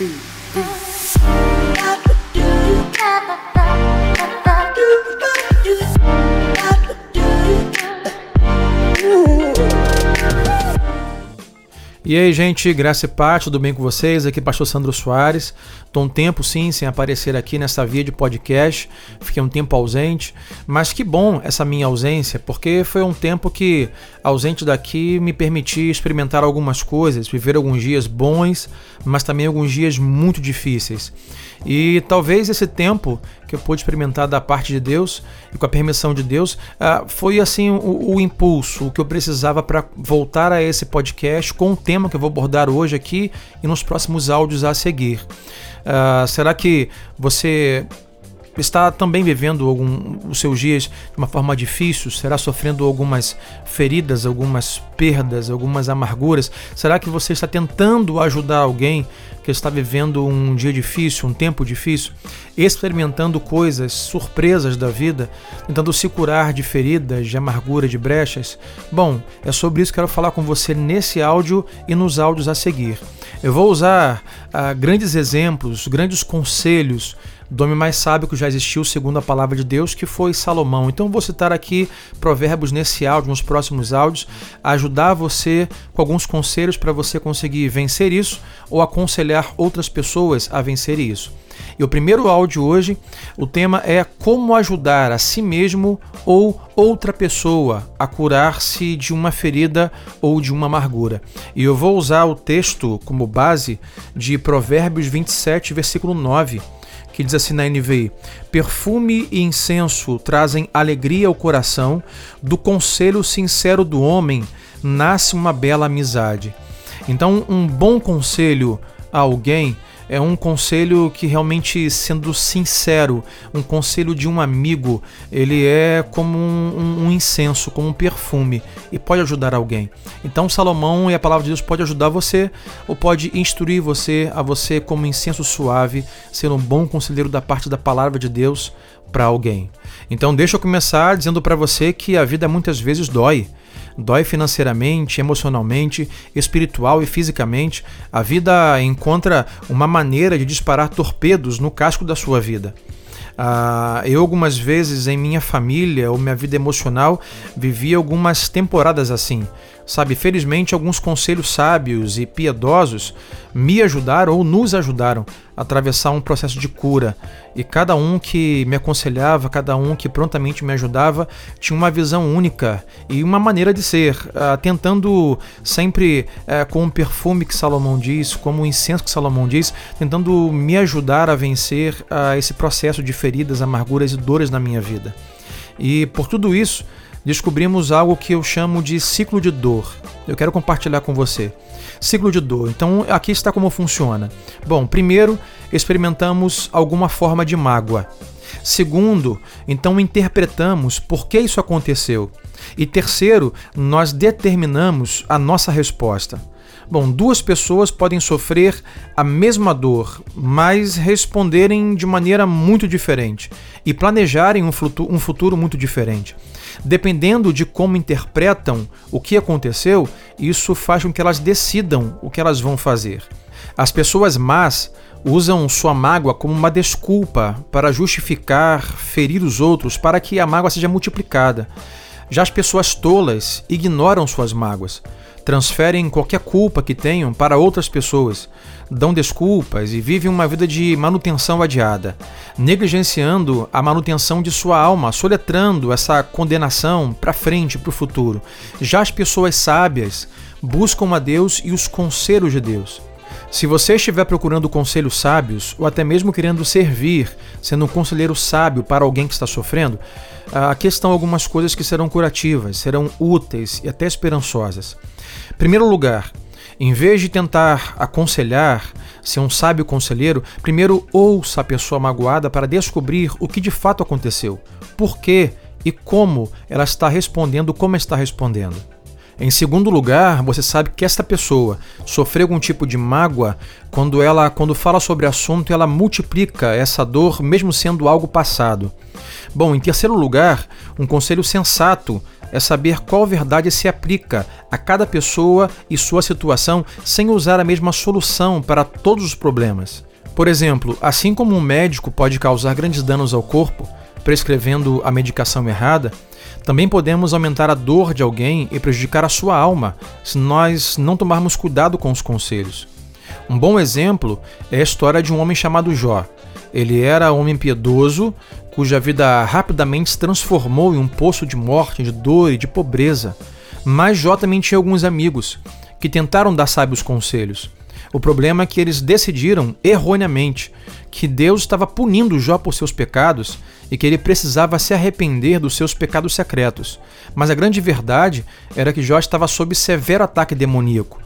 E aí, gente, graça e paz, tudo bem com vocês? Aqui é Pastor Sandro Soares. Estou um tempo, sim, sem aparecer aqui nessa via de podcast. Fiquei um tempo ausente, mas que bom essa minha ausência, porque foi um tempo que, ausente daqui, me permiti experimentar algumas coisas, viver alguns dias bons, mas também alguns dias muito difíceis. E talvez esse tempo que eu pude experimentar da parte de Deus e com a permissão de Deus ah, foi assim o, o impulso, o que eu precisava para voltar a esse podcast com o tema que eu vou abordar hoje aqui e nos próximos áudios a seguir. Ah, será que você está também vivendo algum, os seus dias de uma forma difícil? Será sofrendo algumas feridas, algumas perdas, algumas amarguras? Será que você está tentando ajudar alguém que está vivendo um dia difícil, um tempo difícil, experimentando coisas, surpresas da vida, tentando se curar de feridas, de amargura, de brechas? Bom, é sobre isso que quero falar com você nesse áudio e nos áudios a seguir. Eu vou usar ah, grandes exemplos, grandes conselhos do homem mais sábio que já existiu, segundo a palavra de Deus, que foi Salomão. Então vou citar aqui provérbios nesse áudio, nos próximos áudios, ajudar você com alguns conselhos para você conseguir vencer isso ou aconselhar outras pessoas a vencer isso. E o primeiro áudio hoje, o tema é como ajudar a si mesmo ou outra pessoa a curar-se de uma ferida ou de uma amargura. E eu vou usar o texto como base de Provérbios 27, versículo 9 que diz assim na NVI: Perfume e incenso trazem alegria ao coração, do conselho sincero do homem nasce uma bela amizade. Então, um bom conselho a alguém é um conselho que realmente, sendo sincero, um conselho de um amigo, ele é como um, um, incenso, como um perfume e pode ajudar alguém. Então, Salomão e a palavra de Deus pode ajudar você ou pode instruir você a você como incenso suave, ser um bom conselheiro da parte da palavra de Deus para alguém. Então, deixa eu começar dizendo para você que a vida muitas vezes dói dói financeiramente, emocionalmente, espiritual e fisicamente, a vida encontra uma maneira de disparar torpedos no casco da sua vida. Uh, eu, algumas vezes, em minha família ou minha vida emocional, vivi algumas temporadas assim. Sabe, felizmente, alguns conselhos sábios e piedosos me ajudaram ou nos ajudaram a atravessar um processo de cura. E cada um que me aconselhava, cada um que prontamente me ajudava, tinha uma visão única e uma maneira de ser, uh, tentando sempre, uh, com o perfume que Salomão diz, como o incenso que Salomão diz, tentando me ajudar a vencer uh, esse processo de feridas, amarguras e dores na minha vida. E por tudo isso, descobrimos algo que eu chamo de ciclo de dor. Eu quero compartilhar com você. Ciclo de dor. Então, aqui está como funciona. Bom, primeiro, experimentamos alguma forma de mágoa. Segundo, então interpretamos por que isso aconteceu. E terceiro, nós determinamos a nossa resposta. Bom, duas pessoas podem sofrer a mesma dor, mas responderem de maneira muito diferente e planejarem um um futuro muito diferente. Dependendo de como interpretam o que aconteceu, isso faz com que elas decidam o que elas vão fazer. As pessoas más usam sua mágoa como uma desculpa para justificar, ferir os outros, para que a mágoa seja multiplicada. Já as pessoas tolas ignoram suas mágoas transferem qualquer culpa que tenham para outras pessoas, dão desculpas e vivem uma vida de manutenção adiada, negligenciando a manutenção de sua alma, soletrando essa condenação para frente, para o futuro. Já as pessoas sábias buscam a Deus e os conselhos de Deus. Se você estiver procurando conselhos sábios, ou até mesmo querendo servir, sendo um conselheiro sábio para alguém que está sofrendo, aqui estão algumas coisas que serão curativas, serão úteis e até esperançosas. Primeiro lugar, em vez de tentar aconselhar, ser um sábio conselheiro, primeiro ouça a pessoa magoada para descobrir o que de fato aconteceu, por quê e como ela está respondendo como está respondendo. Em segundo lugar, você sabe que esta pessoa sofreu algum tipo de mágoa quando ela, quando fala sobre o assunto, ela multiplica essa dor, mesmo sendo algo passado. Bom, em terceiro lugar, um conselho sensato é saber qual verdade se aplica a cada pessoa e sua situação sem usar a mesma solução para todos os problemas. Por exemplo, assim como um médico pode causar grandes danos ao corpo, prescrevendo a medicação errada, também podemos aumentar a dor de alguém e prejudicar a sua alma se nós não tomarmos cuidado com os conselhos. Um bom exemplo é a história de um homem chamado Jó. Ele era um homem piedoso, cuja vida rapidamente se transformou em um poço de morte, de dor e de pobreza. Mas Jó também tinha alguns amigos que tentaram dar sábios conselhos. O problema é que eles decidiram erroneamente que Deus estava punindo Jó por seus pecados e que ele precisava se arrepender dos seus pecados secretos. Mas a grande verdade era que Jó estava sob severo ataque demoníaco.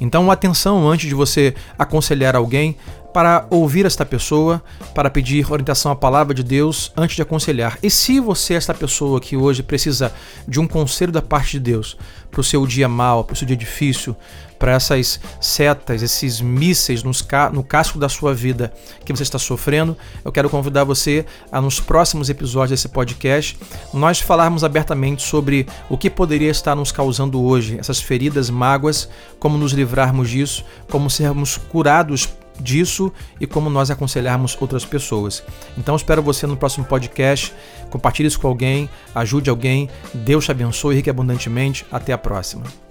Então, atenção antes de você aconselhar alguém para ouvir esta pessoa, para pedir orientação à palavra de Deus antes de aconselhar. E se você é esta pessoa que hoje precisa de um conselho da parte de Deus para o seu dia mal, para o seu dia difícil, para essas setas, esses mísseis no casco da sua vida que você está sofrendo, eu quero convidar você a nos próximos episódios desse podcast nós falarmos abertamente sobre o que poderia estar nos causando hoje, essas feridas, mágoas, como nos livrarmos disso, como sermos curados disso e como nós aconselharmos outras pessoas. Então espero você no próximo podcast. Compartilhe isso com alguém, ajude alguém. Deus te abençoe rique abundantemente. Até a próxima.